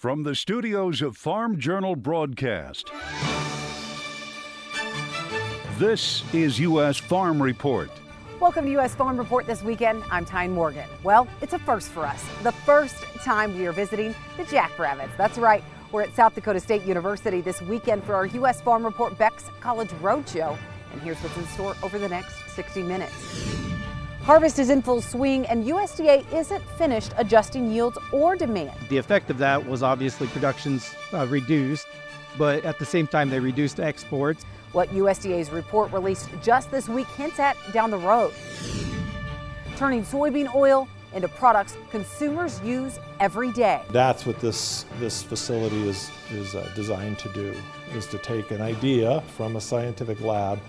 From the studios of Farm Journal Broadcast, this is U.S. Farm Report. Welcome to U.S. Farm Report this weekend. I'm Tyne Morgan. Well, it's a first for us. The first time we are visiting the Jackrabbits. That's right. We're at South Dakota State University this weekend for our U.S. Farm Report Beck's College Roadshow. And here's what's in store over the next 60 minutes. Harvest is in full swing, and USDA isn't finished adjusting yields or demand. The effect of that was obviously production's uh, reduced, but at the same time, they reduced exports. What USDA's report released just this week hints at down the road. Turning soybean oil into products consumers use every day. That's what this, this facility is, is uh, designed to do, is to take an idea from a scientific lab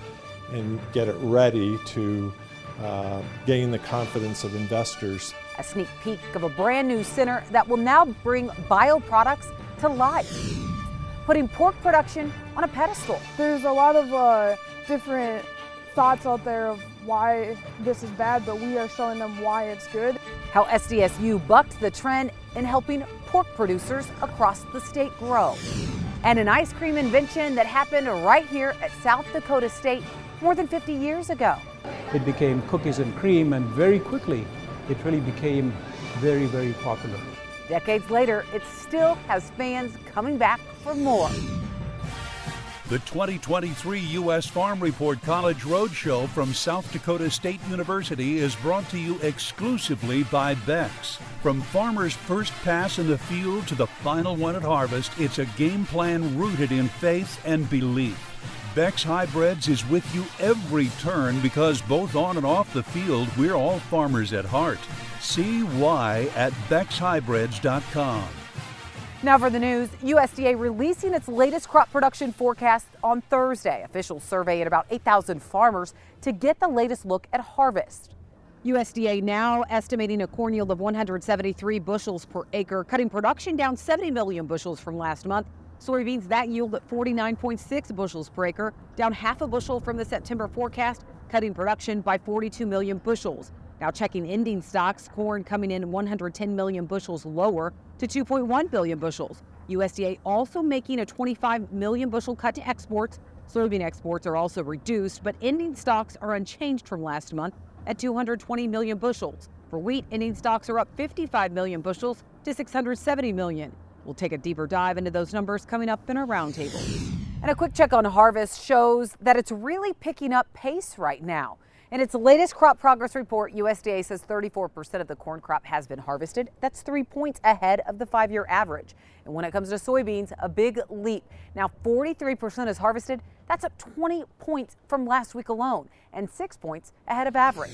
and get it ready to uh, gain the confidence of investors. A sneak peek of a brand new center that will now bring bioproducts to life, putting pork production on a pedestal. There's a lot of uh, different thoughts out there of why this is bad, but we are showing them why it's good. How SDSU bucked the trend in helping pork producers across the state grow. And an ice cream invention that happened right here at South Dakota State more than 50 years ago. It became cookies and cream, and very quickly it really became very, very popular. Decades later, it still has fans coming back for more. The 2023 U.S. Farm Report College Roadshow from South Dakota State University is brought to you exclusively by Beck's. From farmers' first pass in the field to the final one at harvest, it's a game plan rooted in faith and belief. Beck's Hybrids is with you every turn because both on and off the field, we're all farmers at heart. See why at BecksHybrids.com. Now for the news, USDA releasing its latest crop production forecast on Thursday. Officials surveyed about 8,000 farmers to get the latest look at harvest. USDA now estimating a corn yield of 173 bushels per acre, cutting production down 70 million bushels from last month. Soybeans that yield at 49.6 bushels per acre, down half a bushel from the September forecast, cutting production by 42 million bushels. Now checking ending stocks, corn coming in 110 million bushels lower to 2.1 billion bushels. USDA also making a 25 million bushel cut to exports. Soybean exports are also reduced, but ending stocks are unchanged from last month at 220 million bushels. For wheat, ending stocks are up 55 million bushels to 670 million. We'll take a deeper dive into those numbers coming up in our roundtable. And a quick check on harvest shows that it's really picking up pace right now. In its latest crop progress report, USDA says 34% of the corn crop has been harvested. That's three points ahead of the five year average. And when it comes to soybeans, a big leap. Now 43% is harvested. That's up 20 points from last week alone and six points ahead of average.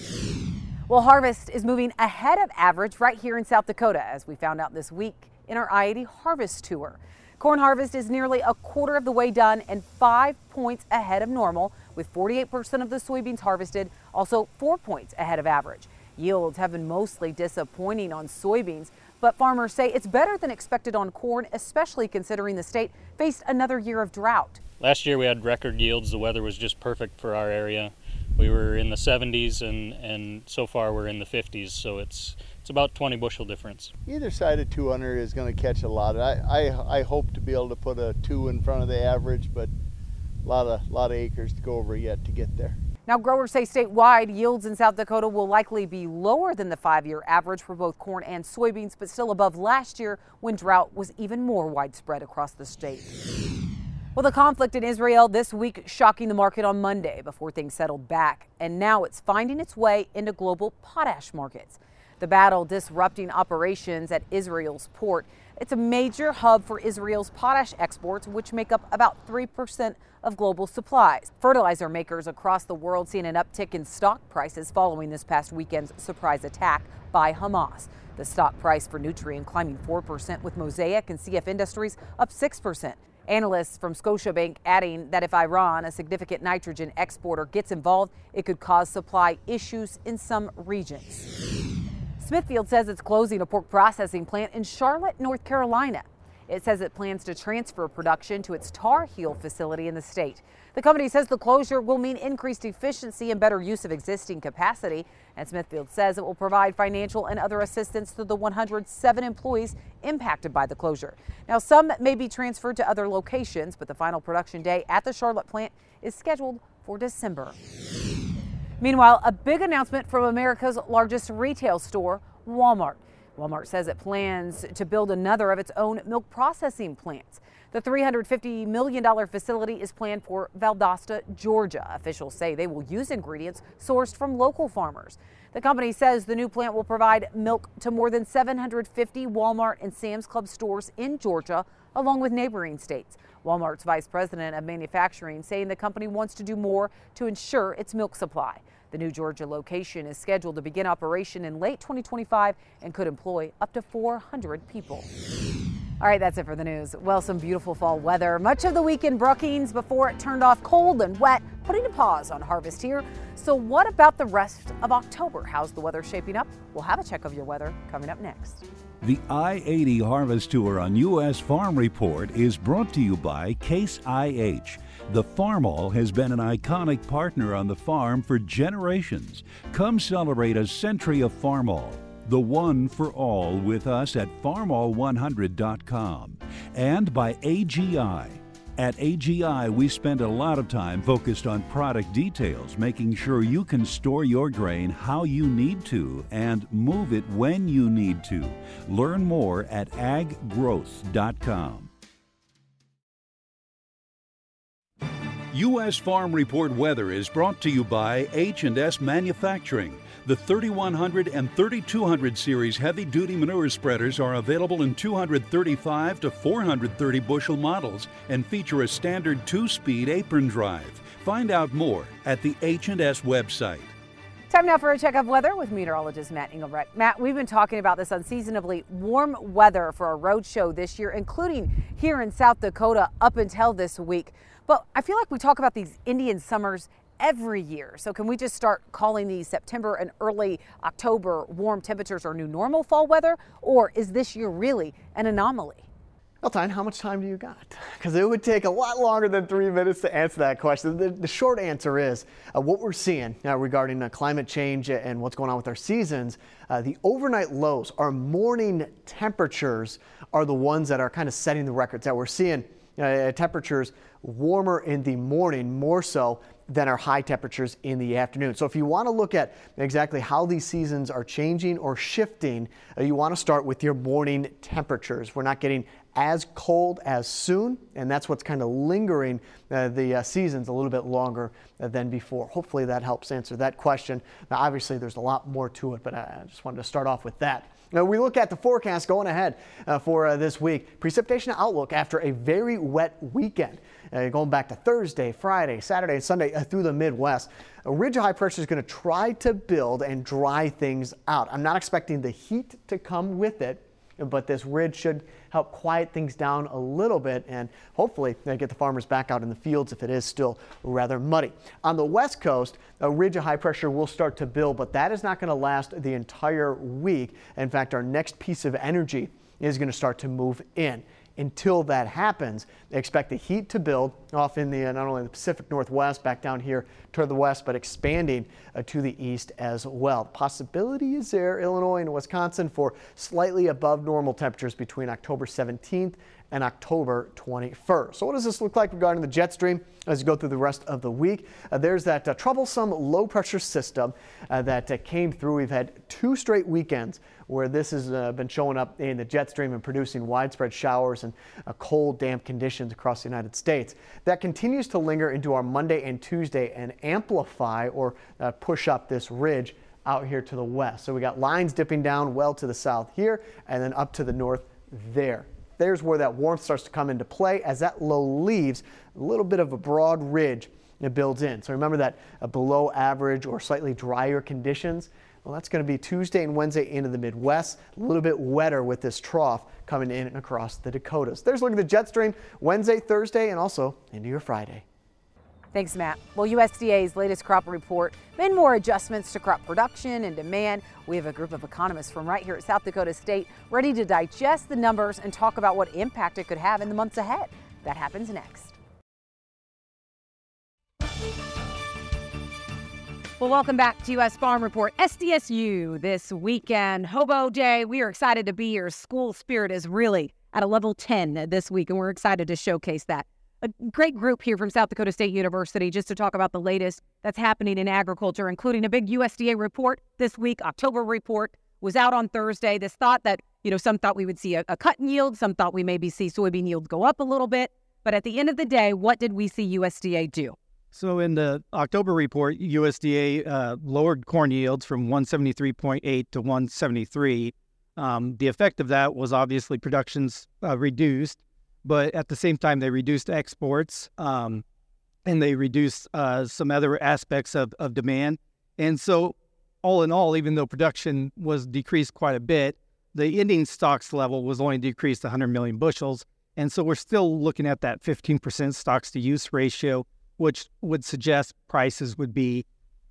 Well, harvest is moving ahead of average right here in South Dakota, as we found out this week in our I-80 harvest tour. Corn harvest is nearly a quarter of the way done and five points ahead of normal, with 48% of the soybeans harvested, also four points ahead of average. Yields have been mostly disappointing on soybeans, but farmers say it's better than expected on corn, especially considering the state faced another year of drought. Last year we had record yields. The weather was just perfect for our area. We were in the 70s and, and so far we're in the 50s, so it's it's about 20 bushel difference. Either side of 200 is going to catch a lot. I, I, I hope to be able to put a two in front of the average, but a lot of, lot of acres to go over yet to get there. Now, growers say statewide yields in South Dakota will likely be lower than the five year average for both corn and soybeans, but still above last year when drought was even more widespread across the state. Well, the conflict in Israel this week shocking the market on Monday before things settled back, and now it's finding its way into global potash markets. The battle disrupting operations at Israel's port. It's a major hub for Israel's potash exports, which make up about 3% of global supplies. Fertilizer makers across the world seeing an uptick in stock prices following this past weekend's surprise attack by Hamas. The stock price for Nutrien climbing 4%, with Mosaic and CF Industries up 6%. Analysts from Scotiabank adding that if Iran, a significant nitrogen exporter, gets involved, it could cause supply issues in some regions. Smithfield says it's closing a pork processing plant in Charlotte, North Carolina. It says it plans to transfer production to its Tar Heel facility in the state. The company says the closure will mean increased efficiency and better use of existing capacity. And Smithfield says it will provide financial and other assistance to the 107 employees impacted by the closure. Now, some may be transferred to other locations, but the final production day at the Charlotte plant is scheduled for December. Meanwhile, a big announcement from America's largest retail store, Walmart. Walmart says it plans to build another of its own milk processing plants. The $350 million facility is planned for Valdosta, Georgia. Officials say they will use ingredients sourced from local farmers. The company says the new plant will provide milk to more than 750 Walmart and Sam's Club stores in Georgia, along with neighboring states. Walmart's vice president of manufacturing saying the company wants to do more to ensure its milk supply. The new Georgia location is scheduled to begin operation in late 2025 and could employ up to 400 people. All right, that's it for the news. Well, some beautiful fall weather. Much of the week in Brookings before it turned off cold and wet, putting a pause on harvest here. So, what about the rest of October? How's the weather shaping up? We'll have a check of your weather coming up next. The I 80 Harvest Tour on U.S. Farm Report is brought to you by Case IH. The Farmall has been an iconic partner on the farm for generations. Come celebrate a century of Farmall the one for all with us at farmall100.com and by AGI. At AGI, we spend a lot of time focused on product details, making sure you can store your grain how you need to and move it when you need to. Learn more at aggrowth.com. U.S. Farm Report weather is brought to you by H&S Manufacturing. The 3100 and 3200 series heavy duty manure spreaders are available in 235 to 430 bushel models and feature a standard two speed apron drive. Find out more at the H&S website. Time now for a check of weather with meteorologist Matt Engelbrecht. Matt, we've been talking about this unseasonably warm weather for a road show this year, including here in South Dakota up until this week. But I feel like we talk about these Indian summers every year. So can we just start calling these September and early October warm temperatures our new normal fall weather? Or is this year really an anomaly? Well, Tyne, how much time do you got? Because it would take a lot longer than three minutes to answer that question. The, the short answer is uh, what we're seeing now regarding uh, climate change and what's going on with our seasons. Uh, the overnight lows, our morning temperatures are the ones that are kind of setting the records that we're seeing uh, temperatures warmer in the morning more so than our high temperatures in the afternoon. So if you want to look at exactly how these seasons are changing or shifting, uh, you want to start with your morning temperatures. We're not getting as cold as soon, and that's what's kind of lingering uh, the uh, seasons a little bit longer uh, than before. Hopefully that helps answer that question. Now, obviously, there's a lot more to it, but I just wanted to start off with that. Now, we look at the forecast going ahead uh, for uh, this week. Precipitation outlook after a very wet weekend. Uh, going back to Thursday, Friday, Saturday, and Sunday uh, through the Midwest. A ridge of high pressure is going to try to build and dry things out. I'm not expecting the heat to come with it, but this ridge should help quiet things down a little bit and hopefully get the farmers back out in the fields if it is still rather muddy. On the west coast, a ridge of high pressure will start to build, but that is not going to last the entire week. In fact, our next piece of energy is going to start to move in until that happens. They expect the heat to build off in the uh, not only the Pacific Northwest, back down here toward the west, but expanding uh, to the east as well. Possibility is there, Illinois and Wisconsin, for slightly above normal temperatures between October 17th and October 21st. So what does this look like regarding the jet stream as you go through the rest of the week? Uh, there's that uh, troublesome low pressure system uh, that uh, came through. We've had two straight weekends where this has uh, been showing up in the jet stream and producing widespread showers and uh, cold, damp conditions across the United States. That continues to linger into our Monday and Tuesday and amplify or push up this ridge out here to the west. So we got lines dipping down well to the south here and then up to the north there. There's where that warmth starts to come into play. As that low leaves, a little bit of a broad ridge it builds in. So remember that uh, below average or slightly drier conditions. Well, that's going to be Tuesday and Wednesday into the Midwest. A little bit wetter with this trough coming in and across the Dakotas. There's a look at the jet stream Wednesday, Thursday, and also into your Friday. Thanks, Matt. Well, USDA's latest crop report made more adjustments to crop production and demand. We have a group of economists from right here at South Dakota State ready to digest the numbers and talk about what impact it could have in the months ahead. That happens next. Well, welcome back to U.S. Farm Report SDSU this weekend. Hobo Day. We are excited to be here. School spirit is really at a level 10 this week, and we're excited to showcase that. A great group here from South Dakota State University just to talk about the latest that's happening in agriculture, including a big USDA report this week. October report was out on Thursday. This thought that, you know, some thought we would see a, a cut in yield, some thought we maybe see soybean yields go up a little bit. But at the end of the day, what did we see USDA do? So in the October report, USDA uh, lowered corn yields from 173.8 to 173. Um, the effect of that was obviously production's uh, reduced, but at the same time they reduced exports um, and they reduced uh, some other aspects of, of demand. And so, all in all, even though production was decreased quite a bit, the ending stocks level was only decreased 100 million bushels. And so we're still looking at that 15% stocks to use ratio which would suggest prices would be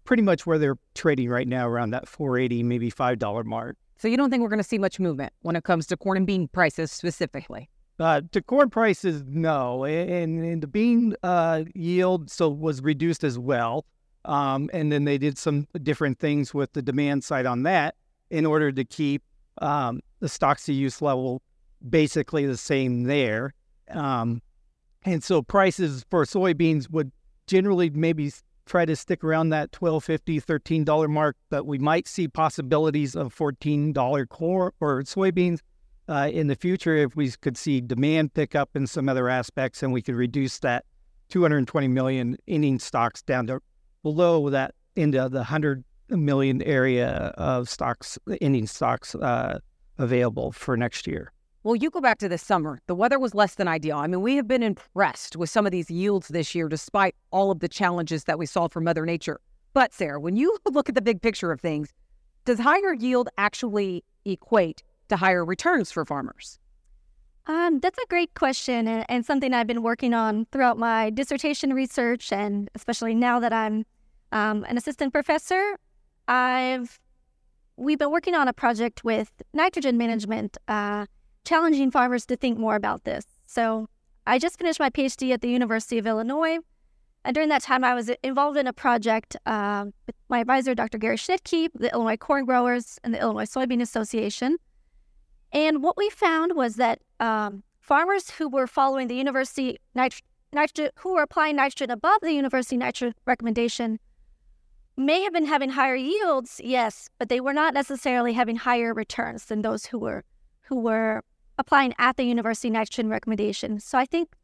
pretty much where they're trading right now, around that 480, maybe $5 mark. So you don't think we're going to see much movement when it comes to corn and bean prices specifically? Uh, to corn prices, no, and, and the bean uh, yield so was reduced as well, um, and then they did some different things with the demand side on that in order to keep um, the stocks to use level basically the same there. Um, and so prices for soybeans would generally maybe try to stick around that $12.50, $13 mark, but we might see possibilities of $14 corn or soybeans uh, in the future if we could see demand pick up in some other aspects and we could reduce that 220 million ending stocks down to below that into the 100 million area of stocks, ending stocks uh, available for next year. Well, you go back to this summer. The weather was less than ideal. I mean, we have been impressed with some of these yields this year, despite all of the challenges that we saw from Mother Nature. But, Sarah, when you look at the big picture of things, does higher yield actually equate to higher returns for farmers? Um, that's a great question, and, and, something I've been working on throughout my dissertation research, and especially now that I'm um, an assistant professor. I've we've been working on a project with nitrogen management. Uh, challenging farmers to think more about this. So I just finished my PhD at the University of Illinois. And during that time, I was involved in a project uh, with my advisor, Dr. Gary Schnitkey, the Illinois Corn Growers, and the Illinois Soybean Association. And what we found was that um, farmers who were following the university nit- nitrogen, who were applying nitrogen above the university nitrogen recommendation, may have been having higher yields, yes, but they were not necessarily having higher returns than those who were who were applying at the university nitrogen recommendation. So I think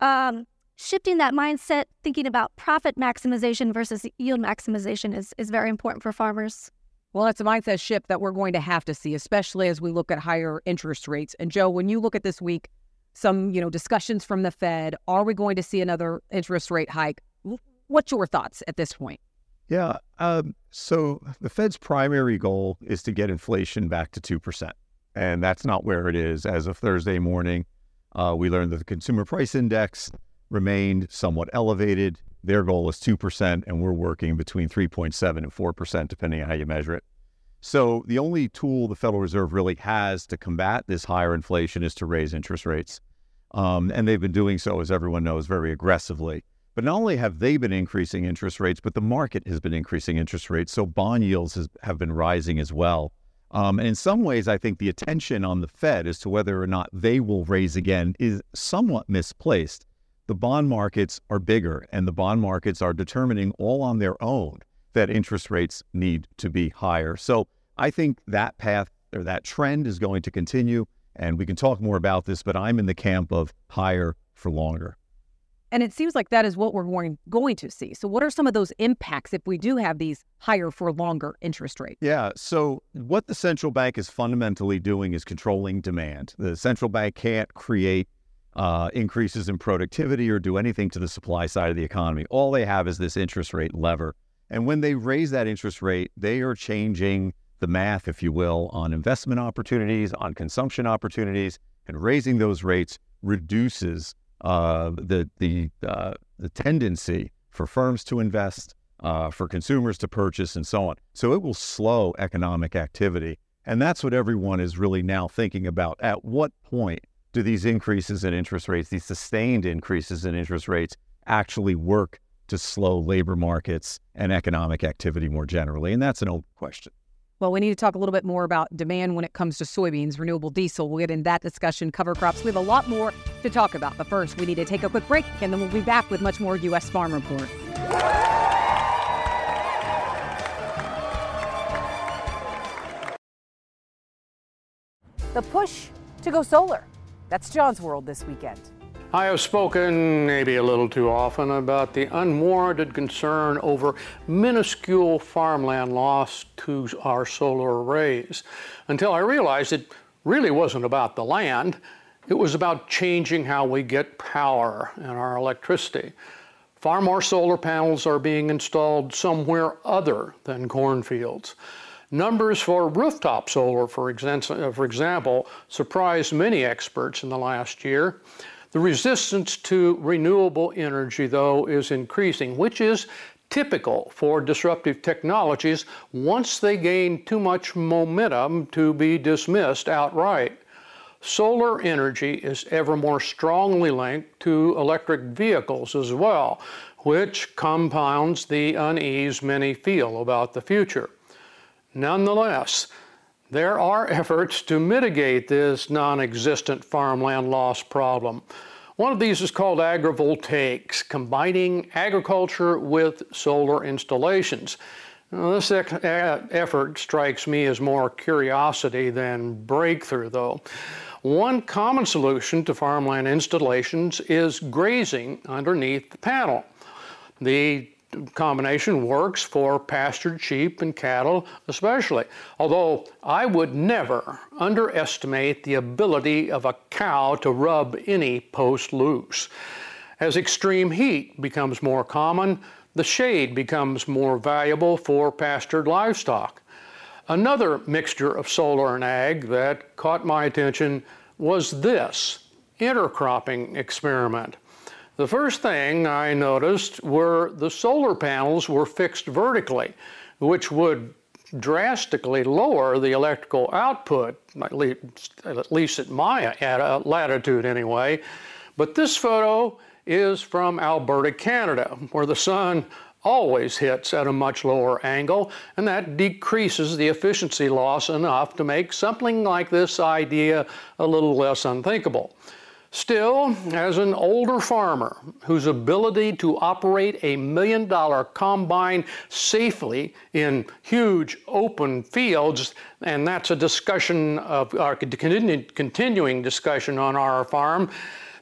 um, shifting that mindset, thinking about profit maximization versus yield maximization is, is very important for farmers. Well, it's a mindset shift that we're going to have to see, especially as we look at higher interest rates. And Joe, when you look at this week, some you know discussions from the Fed, are we going to see another interest rate hike? What's your thoughts at this point? Yeah, um, so the Fed's primary goal is to get inflation back to two percent and that's not where it is. As of Thursday morning, uh, we learned that the consumer price index remained somewhat elevated. Their goal is 2%, and we're working between 3.7 and 4%, depending on how you measure it. So the only tool the Federal Reserve really has to combat this higher inflation is to raise interest rates. Um, and they've been doing so, as everyone knows, very aggressively. But not only have they been increasing interest rates, but the market has been increasing interest rates. So bond yields has, have been rising as well. Um, and in some ways, I think the attention on the Fed as to whether or not they will raise again is somewhat misplaced. The bond markets are bigger, and the bond markets are determining all on their own that interest rates need to be higher. So I think that path or that trend is going to continue. And we can talk more about this, but I'm in the camp of higher for longer. And it seems like that is what we're going, going to see. So, what are some of those impacts if we do have these higher for longer interest rates? Yeah. So, what the central bank is fundamentally doing is controlling demand. The central bank can't create uh, increases in productivity or do anything to the supply side of the economy. All they have is this interest rate lever. And when they raise that interest rate, they are changing the math, if you will, on investment opportunities, on consumption opportunities, and raising those rates reduces uh, the the uh, the tendency for firms to invest, uh, for consumers to purchase, and so on. So it will slow economic activity. And that's what everyone is really now thinking about. At what point do these increases in interest rates, these sustained increases in interest rates, actually work to slow labor markets and economic activity more generally? And that's an open question. Well, we need to talk a little bit more about demand when it comes to soybeans, renewable diesel. We'll get in that discussion, cover crops. We have a lot more to talk about. But first, we need to take a quick break, and then we'll be back with much more U.S. Farm Report. The push to go solar. That's John's World this weekend. I have spoken, maybe a little too often, about the unwarranted concern over minuscule farmland lost to our solar arrays until I realized it really wasn't about the land. It was about changing how we get power and our electricity. Far more solar panels are being installed somewhere other than cornfields. Numbers for rooftop solar, for example, surprised many experts in the last year. The resistance to renewable energy, though, is increasing, which is typical for disruptive technologies once they gain too much momentum to be dismissed outright. Solar energy is ever more strongly linked to electric vehicles as well, which compounds the unease many feel about the future. Nonetheless, there are efforts to mitigate this non-existent farmland loss problem. One of these is called agrivoltaics, combining agriculture with solar installations. Now, this effort strikes me as more curiosity than breakthrough, though. One common solution to farmland installations is grazing underneath the panel. The combination works for pastured sheep and cattle especially, although I would never underestimate the ability of a cow to rub any post loose. As extreme heat becomes more common, the shade becomes more valuable for pastured livestock. Another mixture of solar and ag that caught my attention was this intercropping experiment. The first thing I noticed were the solar panels were fixed vertically, which would drastically lower the electrical output, at least at my uh, latitude anyway. But this photo is from Alberta, Canada, where the sun always hits at a much lower angle, and that decreases the efficiency loss enough to make something like this idea a little less unthinkable. Still, as an older farmer whose ability to operate a million dollar combine safely in huge open fields, and that's a discussion of our continuing discussion on our farm,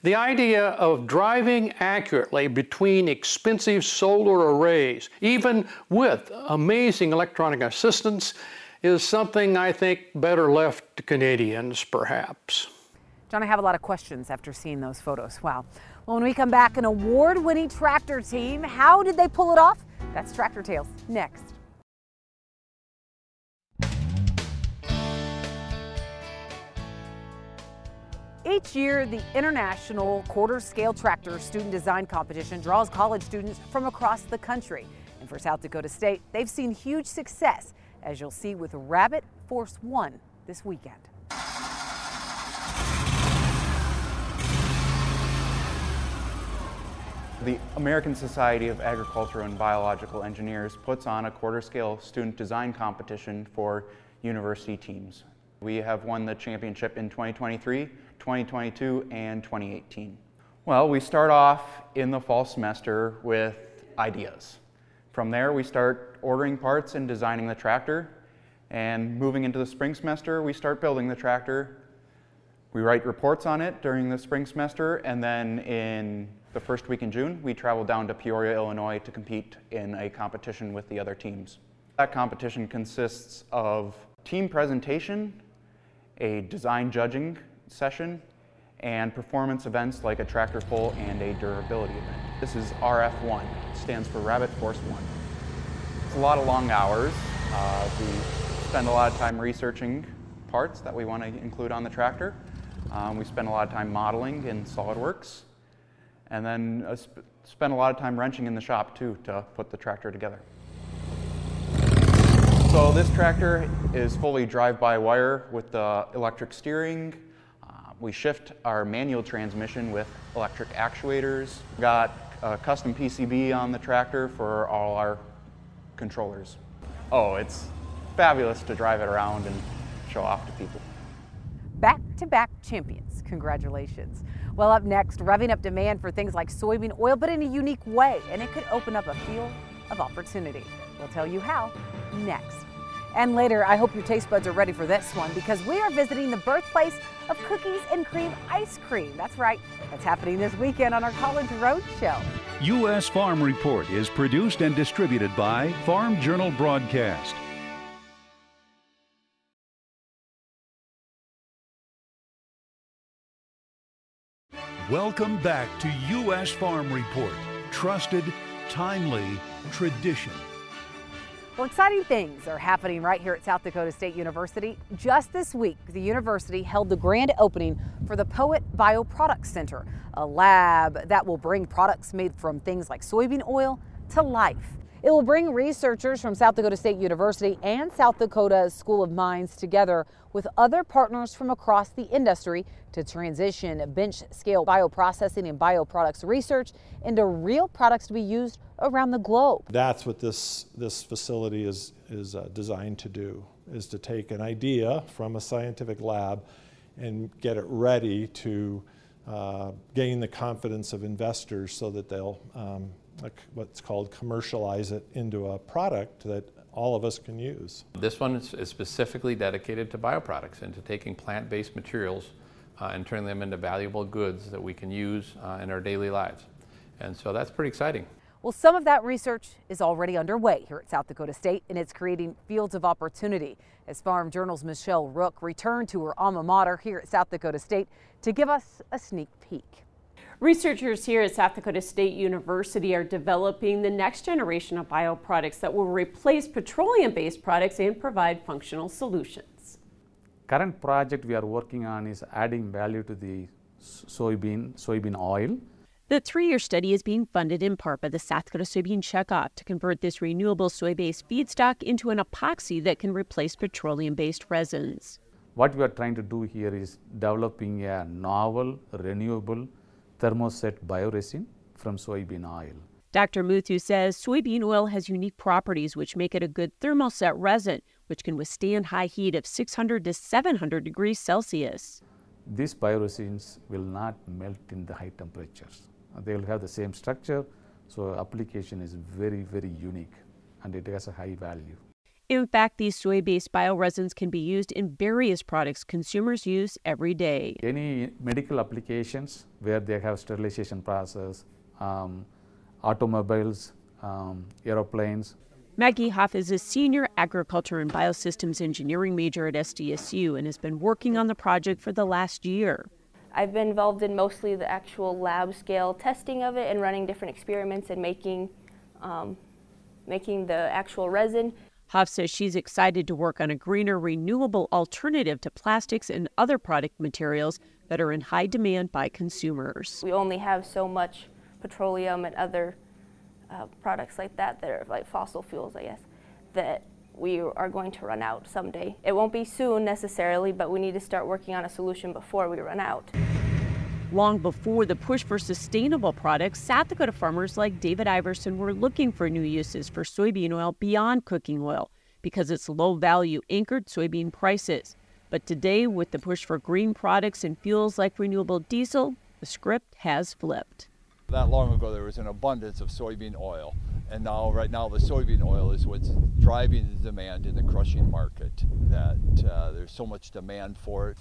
the idea of driving accurately between expensive solar arrays, even with amazing electronic assistance, is something I think better left to Canadians, perhaps. John, I have a lot of questions after seeing those photos. Wow. Well, when we come back, an award winning tractor team. How did they pull it off? That's Tractor Tales next. Each year, the International Quarter Scale Tractor Student Design Competition draws college students from across the country. And for South Dakota State, they've seen huge success, as you'll see with Rabbit Force One this weekend. The American Society of Agricultural and Biological Engineers puts on a quarter-scale student design competition for university teams. We have won the championship in 2023, 2022, and 2018. Well, we start off in the fall semester with ideas. From there, we start ordering parts and designing the tractor. And moving into the spring semester, we start building the tractor. We write reports on it during the spring semester, and then in the first week in June, we travel down to Peoria, Illinois to compete in a competition with the other teams. That competition consists of team presentation, a design judging session, and performance events like a tractor pull and a durability event. This is RF1, it stands for Rabbit Force 1. It's a lot of long hours. Uh, we spend a lot of time researching parts that we want to include on the tractor. Um, we spend a lot of time modeling in SolidWorks. and then uh, sp- spent a lot of time wrenching in the shop too to put the tractor together. So this tractor is fully drive-by-wire with the electric steering. We shift our manual transmission with electric actuators. Got a custom PCB on the tractor for all our controllers. Oh, it's fabulous to drive it around and show off to people. Back to back champions. Congratulations. Well, up next, revving up demand for things like soybean oil, but in a unique way, and it could open up a field of opportunity. We'll tell you how next. And later, I hope your taste buds are ready for this one because we are visiting the birthplace of cookies and cream ice cream. That's right, that's happening this weekend on our College Road Show. U.S. Farm Report is produced and distributed by Farm Journal Broadcast. Welcome back to U.S. Farm Report. Trusted, timely, tradition. Well, exciting things are happening right here at South Dakota State University. Just this week, the university held the grand opening for the Poet Bioproducts Center, a lab that will bring products made from things like soybean oil to life. It will bring researchers from South Dakota State University and South Dakota School of Mines together with other partners from across the industry to transition bench scale bioprocessing and bioproducts research into real products to be used around the globe. That's what this, this facility is, is uh, designed to do, is to take an idea from a scientific lab and get it ready to uh, gain the confidence of investors so that they'll um, what's called commercialize it into a product that all of us can use. This one is, is specifically dedicated to bioproducts and to taking plant-based materials uh, and turning them into valuable goods that we can use uh, in our daily lives. And so that's pretty exciting. Well, some of that research is already underway here at South Dakota State, and it's creating fields of opportunity. As Farm Journal's Michelle Rook returned to her alma mater here at South Dakota State to give us a sneak peek. Researchers here at South Dakota State University are developing the next generation of bioproducts that will replace petroleum-based products and provide functional solutions. Current project we are working on is adding value to the soybean, soybean oil. The three-year study is being funded in part by the South Dakota Soybean Checkoff to convert this renewable soy-based feedstock into an epoxy that can replace petroleum-based resins. What we are trying to do here is developing a novel, renewable, thermoset bioresin from soybean oil. Dr. Muthu says soybean oil has unique properties which make it a good thermoset resin, which can withstand high heat of 600 to 700 degrees Celsius. These bioresins will not melt in the high temperatures. They will have the same structure, so application is very, very unique and it has a high value. In fact, these soy based bioresins can be used in various products consumers use every day. Any medical applications where they have sterilization process, um, automobiles, um, aeroplanes. Maggie Hoff is a senior agriculture and biosystems engineering major at SDSU and has been working on the project for the last year. I've been involved in mostly the actual lab scale testing of it and running different experiments and making, um, making the actual resin. Hoff says she's excited to work on a greener, renewable alternative to plastics and other product materials that are in high demand by consumers. We only have so much petroleum and other uh, products like that that are like fossil fuels, I guess, that we are going to run out someday. It won't be soon necessarily, but we need to start working on a solution before we run out. Long before the push for sustainable products, South Dakota farmers like David Iverson were looking for new uses for soybean oil beyond cooking oil because its low value anchored soybean prices. But today, with the push for green products and fuels like renewable diesel, the script has flipped. That long ago, there was an abundance of soybean oil. And now, right now, the soybean oil is what's driving the demand in the crushing market. That uh, there's so much demand for it.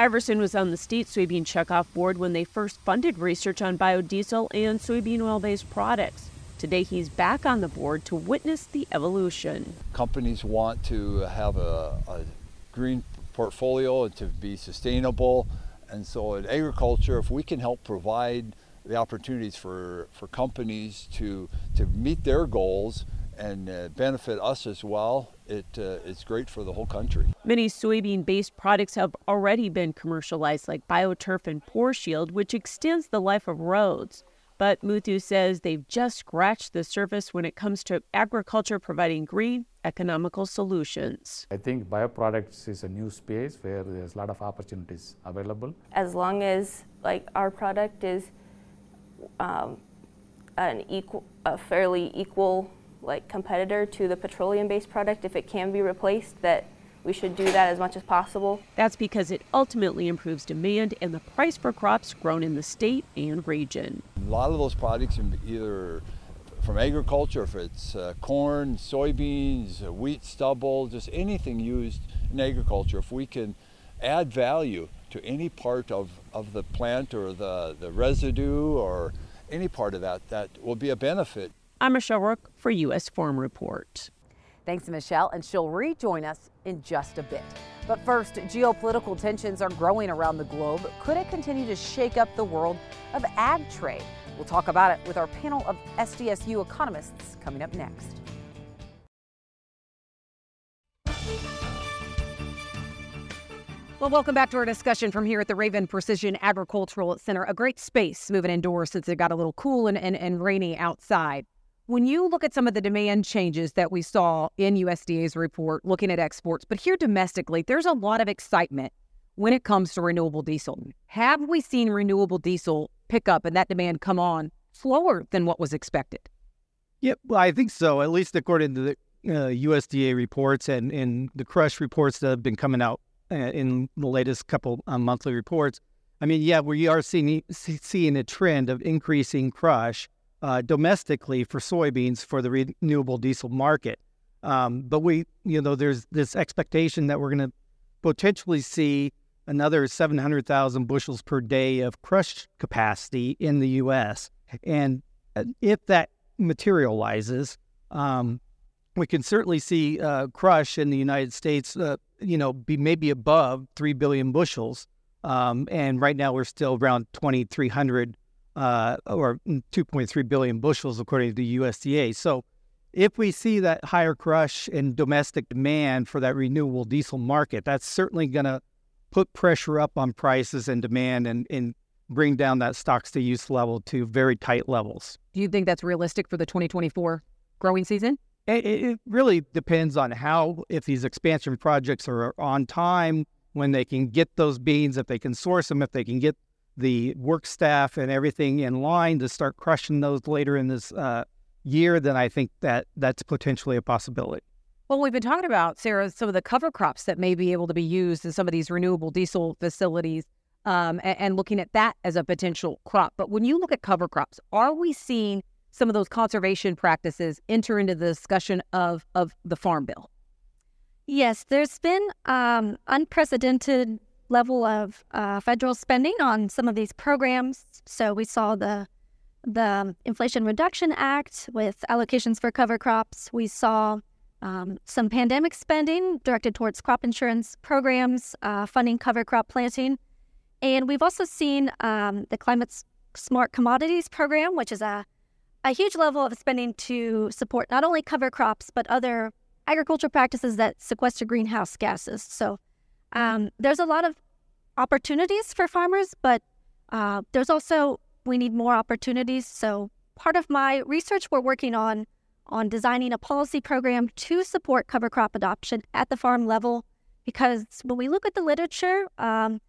Iverson was on the state soybean checkoff board when they first funded research on biodiesel and soybean oil based products. Today, he's back on the board to witness the evolution. Companies want to have a, a green portfolio and to be sustainable. And so, in agriculture, if we can help provide the opportunities for, for companies to, to meet their goals and uh, benefit us as well, it, uh, it's great for the whole country. Many soybean based products have already been commercialized, like BioTurf and Pore Shield, which extends the life of roads. But Muthu says they've just scratched the surface when it comes to agriculture providing green, economical solutions. I think bioproducts is a new space where there's a lot of opportunities available. As long as like our product is um, an equal, a fairly equal like competitor to the petroleum-based product, if it can be replaced, that we should do that as much as possible. That's because it ultimately improves demand and the price for crops grown in the state and region. A lot of those products, are either from agriculture, if it's uh, corn, soybeans, uh, wheat stubble, just anything used in agriculture, if we can add value to any part of, of the plant or the, the residue or any part of that, that will be a benefit. I'm Michelle Rook for U.S. Farm Report. Thanks to Michelle, and she'll rejoin us in just a bit. But first, geopolitical tensions are growing around the globe. Could it continue to shake up the world of ag trade? We'll talk about it with our panel of SDSU economists coming up next. Well, welcome back to our discussion from here at the Raven Precision Agricultural Center. A great space moving indoors since it got a little cool and, and, and rainy outside. When you look at some of the demand changes that we saw in USDA's report, looking at exports, but here domestically, there's a lot of excitement when it comes to renewable diesel. Have we seen renewable diesel pick up and that demand come on slower than what was expected? Yep, well, I think so, at least according to the uh, USDA reports and, and the crush reports that have been coming out uh, in the latest couple uh, monthly reports. I mean, yeah, we are seeing, seeing a trend of increasing crush uh, domestically for soybeans for the renewable diesel market. Um, but we, you know, there's this expectation that we're going to potentially see another 700,000 bushels per day of crush capacity in the U.S. And uh, if that materializes, um, we can certainly see uh, crush in the United States, uh, you know, be maybe above 3 billion bushels. Um, and right now we're still around 2,300 uh, or 2.3 billion bushels, according to the USDA. So, if we see that higher crush and domestic demand for that renewable diesel market, that's certainly going to put pressure up on prices and demand and, and bring down that stocks to use level to very tight levels. Do you think that's realistic for the 2024 growing season? It, it really depends on how, if these expansion projects are on time, when they can get those beans, if they can source them, if they can get the work staff and everything in line to start crushing those later in this uh, year, then I think that that's potentially a possibility. Well, we've been talking about, Sarah, some of the cover crops that may be able to be used in some of these renewable diesel facilities um, and, and looking at that as a potential crop. But when you look at cover crops, are we seeing some of those conservation practices enter into the discussion of, of the Farm Bill? Yes, there's been um, unprecedented level of uh, federal spending on some of these programs. So we saw the the Inflation Reduction Act with allocations for cover crops. We saw um, some pandemic spending directed towards crop insurance programs, uh, funding cover crop planting. And we've also seen um, the Climate Smart Commodities Program, which is a, a huge level of spending to support not only cover crops, but other agriculture practices that sequester greenhouse gases. So um, there's a lot of opportunities for farmers, but uh, there's also, we need more opportunities. So part of my research, we're working on on designing a policy program to support cover crop adoption at the farm level. Because when we look at the literature, um,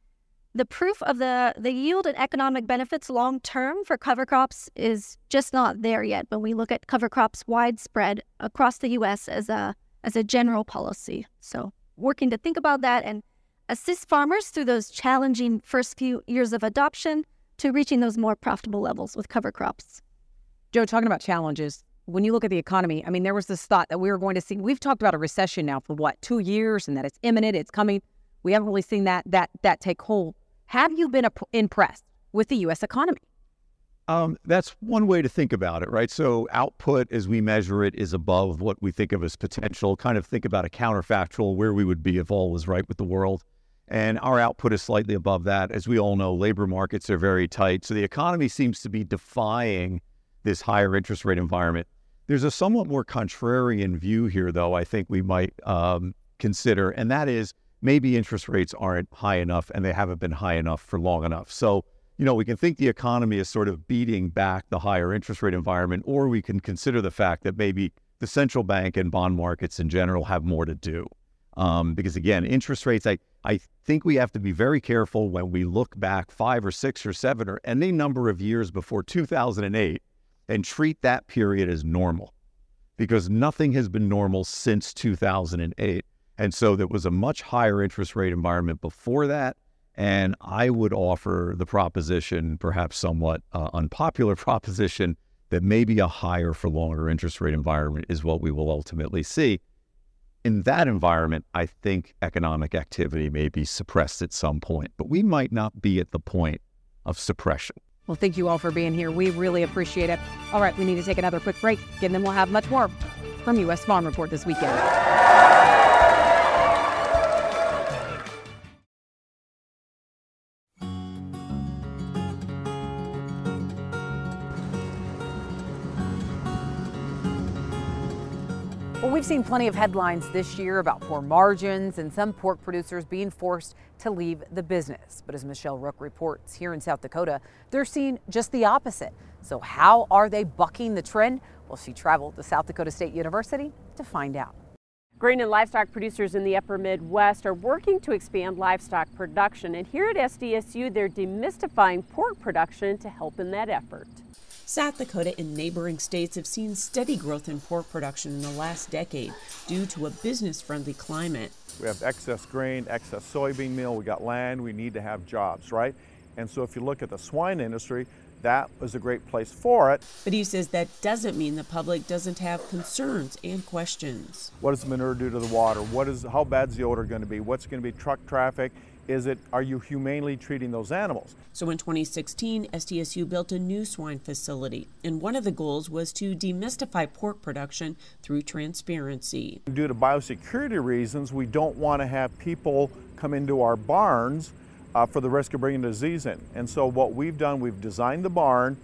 the proof of the, the yield and economic benefits long term for cover crops is just not there yet when we look at cover crops widespread across the US as a as a general policy. So working to think about that and assist farmers through those challenging first few years of adoption to reaching those more profitable levels with cover crops. Joe, talking about challenges, when you look at the economy, I mean, there was this thought that we were going to see. We've talked about a recession now for what two years, and that it's imminent, it's coming. We haven't really seen that that that take hold. Have you been impressed with the U.S. economy? Um, that's one way to think about it, right? So output, as we measure it, is above what we think of as potential. Kind of think about a counterfactual where we would be if all was right with the world. And our output is slightly above that. As we all know, labor markets are very tight. So the economy seems to be defying this higher interest rate environment. There's a somewhat more contrarian view here, though, I think we might um, consider, and that is maybe interest rates aren't high enough and they haven't been high enough for long enough. So you know, we can think the economy is sort of beating back the higher interest rate environment, or we can consider the fact that maybe the central bank and bond markets in general have more to do. Um, because again, interest rates, I, I think we have to be very careful when we look back five or six or seven or any number of years before 2008 and treat that period as normal because nothing has been normal since 2008. And so there was a much higher interest rate environment before that. And I would offer the proposition, perhaps somewhat uh, unpopular proposition, that maybe a higher for longer interest rate environment is what we will ultimately see. In that environment, I think economic activity may be suppressed at some point, but we might not be at the point of suppression. Well, thank you all for being here. We really appreciate it. All right, we need to take another quick break, and then we'll have much more from U.S. Farm Report this weekend. We've seen plenty of headlines this year about poor margins and some pork producers being forced to leave the business. But as Michelle Rook reports here in South Dakota, they're seeing just the opposite. So, how are they bucking the trend? Well, she traveled to South Dakota State University to find out. Grain and livestock producers in the upper Midwest are working to expand livestock production. And here at SDSU, they're demystifying pork production to help in that effort. South Dakota and neighboring states have seen steady growth in pork production in the last decade due to a business friendly climate. We have excess grain, excess soybean meal, we got land, we need to have jobs, right? And so if you look at the swine industry, that was a great place for it. But he says that doesn't mean the public doesn't have concerns and questions. What does manure do to the water? What is how bad's the odor going to be? What's going to be truck traffic? Is it are you humanely treating those animals? So in 2016, SDSU built a new swine facility, and one of the goals was to demystify pork production through transparency. Due to biosecurity reasons, we don't want to have people come into our barns uh, for the risk of bringing disease in. And so what we've done, we've designed the barn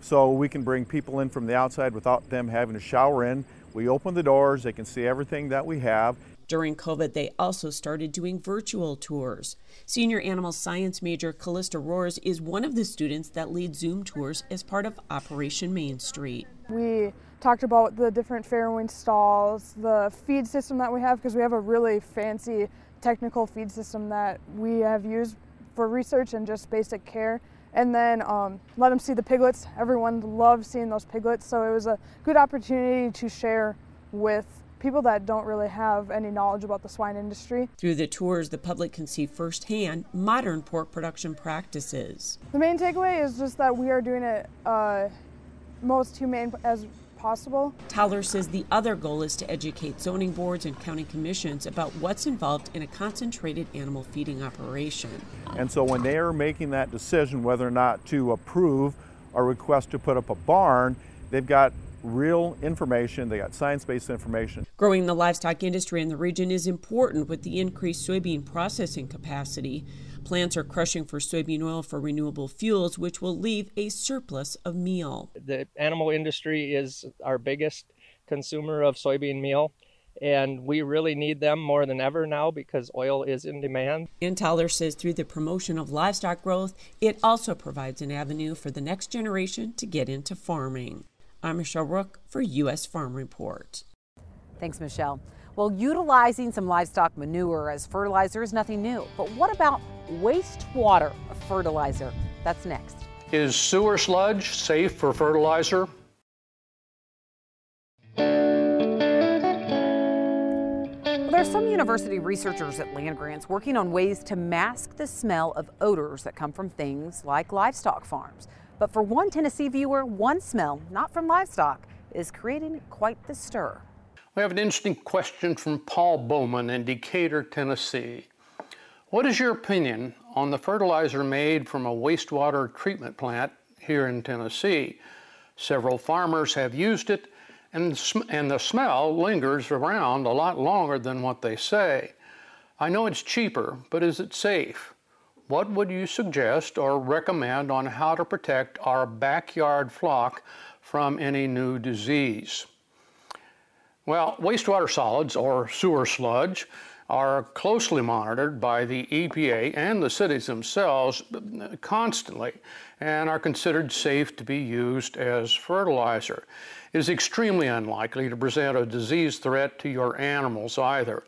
so we can bring people in from the outside without them having to shower in. We open the doors, they can see everything that we have. During COVID, they also started doing virtual tours. Senior animal science major Callista Roars is one of the students that lead Zoom tours as part of Operation Main Street. We talked about the different farrowing stalls, the feed system that we have, because we have a really fancy technical feed system that we have used for research and just basic care and then um, let them see the piglets. Everyone loves seeing those piglets, so it was a good opportunity to share with people that don't really have any knowledge about the swine industry. Through the tours, the public can see firsthand modern pork production practices. The main takeaway is just that we are doing it uh, most humane as possible. Thaler says the other goal is to educate zoning boards and county commissions about what's involved in a concentrated animal feeding operation. And so when they are making that decision whether or not to approve a request to put up a barn, they've got real information, they got science based information. Growing the livestock industry in the region is important with the increased soybean processing capacity. Plants are crushing for soybean oil for renewable fuels, which will leave a surplus of meal. The animal industry is our biggest consumer of soybean meal and we really need them more than ever now because oil is in demand. And Thaler says through the promotion of livestock growth, it also provides an avenue for the next generation to get into farming. I'm Michelle Rook for U.S. Farm Report. Thanks, Michelle. Well, utilizing some livestock manure as fertilizer is nothing new. But what about wastewater fertilizer? That's next. Is sewer sludge safe for fertilizer? There are some university researchers at land grants working on ways to mask the smell of odors that come from things like livestock farms. But for one Tennessee viewer, one smell, not from livestock, is creating quite the stir. We have an interesting question from Paul Bowman in Decatur, Tennessee. What is your opinion on the fertilizer made from a wastewater treatment plant here in Tennessee? Several farmers have used it, and, and the smell lingers around a lot longer than what they say. I know it's cheaper, but is it safe? What would you suggest or recommend on how to protect our backyard flock from any new disease? Well, wastewater solids or sewer sludge are closely monitored by the EPA and the cities themselves constantly and are considered safe to be used as fertilizer. It is extremely unlikely to present a disease threat to your animals either.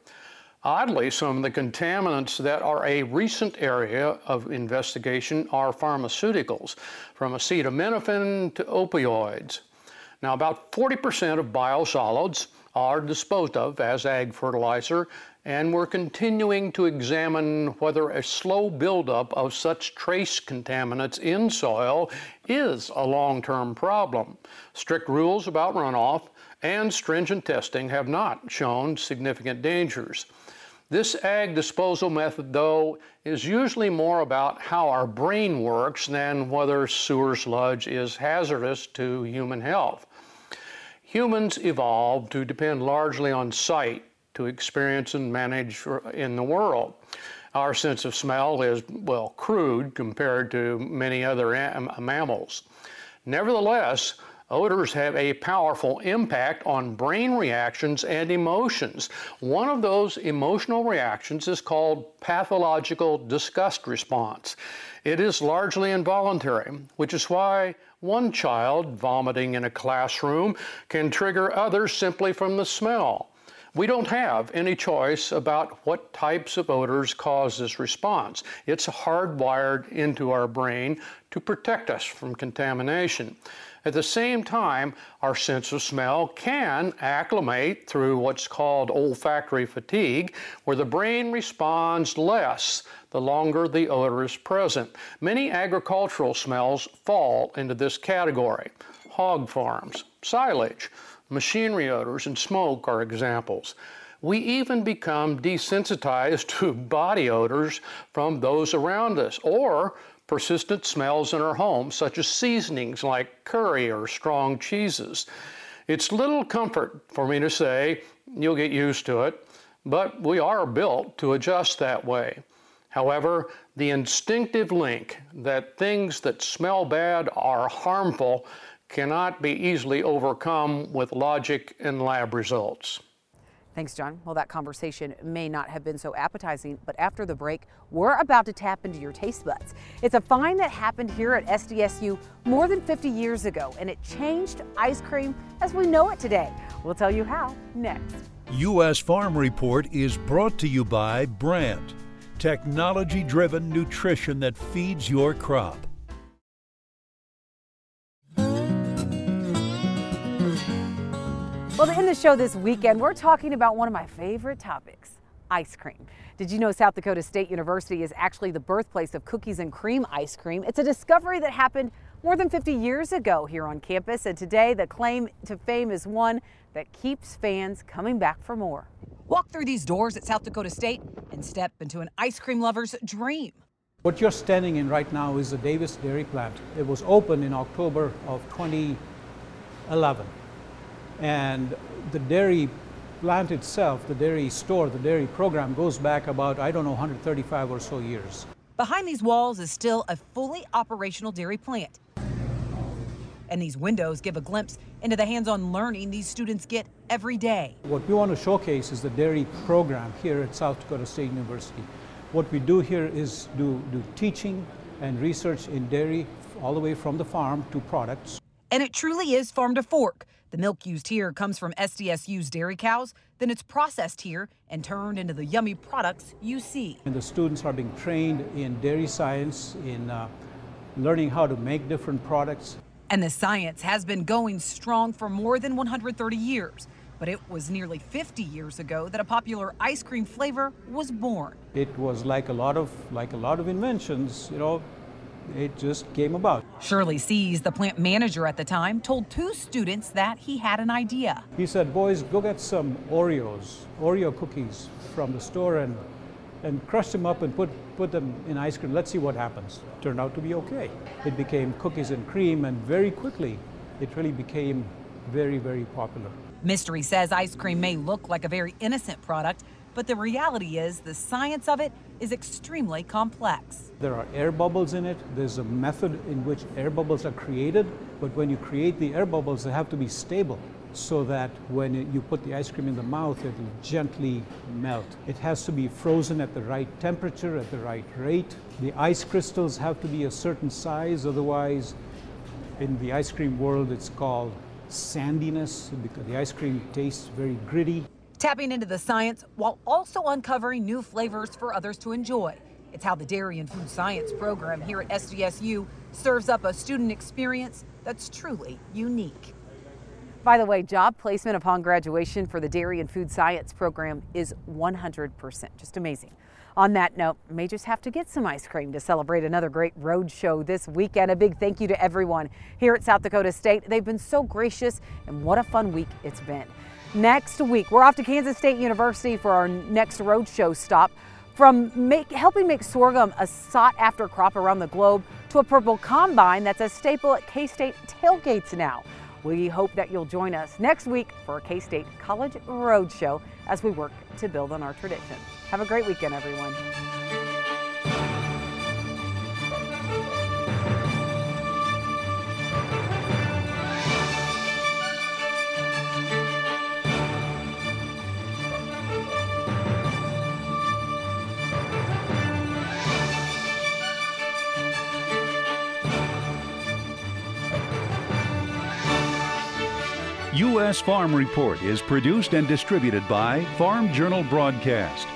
Oddly, some of the contaminants that are a recent area of investigation are pharmaceuticals, from acetaminophen to opioids. Now, about 40% of biosolids are disposed of as ag fertilizer, and we're continuing to examine whether a slow buildup of such trace contaminants in soil is a long-term problem. Strict rules about runoff and stringent testing have not shown significant dangers. This ag disposal method, though, is usually more about how our brain works than whether sewer sludge is hazardous to human health. Humans evolved to depend largely on sight to experience and manage in the world. Our sense of smell is, well, crude compared to many other mammals. Nevertheless, odors have a powerful impact on brain reactions and emotions. One of those emotional reactions is called pathological disgust response. It is largely involuntary, which is why one child vomiting in a classroom can trigger others simply from the smell. We don't have any choice about what types of odors cause this response. It's hardwired into our brain to protect us from contamination. At the same time, our sense of smell can acclimate through what's called olfactory fatigue, where the brain responds less the longer the odor is present. Many agricultural smells fall into this category. Hog farms, silage, Machinery odors and smoke are examples. We even become desensitized to body odors from those around us or persistent smells in our home, such as seasonings like curry or strong cheeses. It's little comfort for me to say you'll get used to it, but we are built to adjust that way. However, the instinctive link that things that smell bad are harmful cannot be easily overcome with logic and lab results. Thanks, John. Well, that conversation may not have been so appetizing, but after the break, we're about to tap into your taste buds. It's a find that happened here at SDSU more than 50 years ago, and it changed ice cream as we know it today. We'll tell you how next. U.S. Farm Report is brought to you by Brandt, technology driven nutrition that feeds your crop. Well, to end the show this weekend, we're talking about one of my favorite topics ice cream. Did you know South Dakota State University is actually the birthplace of cookies and cream ice cream? It's a discovery that happened more than 50 years ago here on campus, and today the claim to fame is one that keeps fans coming back for more. Walk through these doors at South Dakota State and step into an ice cream lover's dream. What you're standing in right now is the Davis Dairy Plant. It was opened in October of 2011. And the dairy plant itself, the dairy store, the dairy program goes back about, I don't know, 135 or so years. Behind these walls is still a fully operational dairy plant. And these windows give a glimpse into the hands on learning these students get every day. What we want to showcase is the dairy program here at South Dakota State University. What we do here is do, do teaching and research in dairy all the way from the farm to products. And it truly is farm to fork. The milk used here comes from SDSU's dairy cows, then it's processed here and turned into the yummy products you see. And the students are being trained in dairy science, in uh, learning how to make different products. And the science has been going strong for more than 130 years. But it was nearly 50 years ago that a popular ice cream flavor was born. It was like a lot of like a lot of inventions, you know, it just came about. Shirley Seas, the plant manager at the time, told two students that he had an idea. He said, boys, go get some Oreos, Oreo cookies from the store and and crush them up and put, put them in ice cream. Let's see what happens. Turned out to be okay. It became cookies and cream, and very quickly, it really became very, very popular. Mistry says ice cream may look like a very innocent product, but the reality is the science of it is extremely complex. There are air bubbles in it. There's a method in which air bubbles are created, but when you create the air bubbles, they have to be stable. so that when you put the ice cream in the mouth, it will gently melt. It has to be frozen at the right temperature, at the right rate. The ice crystals have to be a certain size, otherwise, in the ice cream world, it's called sandiness because the ice cream tastes very gritty. Tapping into the science while also uncovering new flavors for others to enjoy. It's how the Dairy and Food Science program here at SDSU serves up a student experience that's truly unique. By the way, job placement upon graduation for the Dairy and Food Science program is 100%. Just amazing. On that note, may just have to get some ice cream to celebrate another great road show this weekend. A big thank you to everyone here at South Dakota State. They've been so gracious, and what a fun week it's been. Next week, we're off to Kansas State University for our next roadshow stop. From make, helping make sorghum a sought after crop around the globe to a purple combine that's a staple at K State tailgates now. We hope that you'll join us next week for a K State College Roadshow as we work to build on our tradition. Have a great weekend, everyone. U.S. Farm Report is produced and distributed by Farm Journal Broadcast.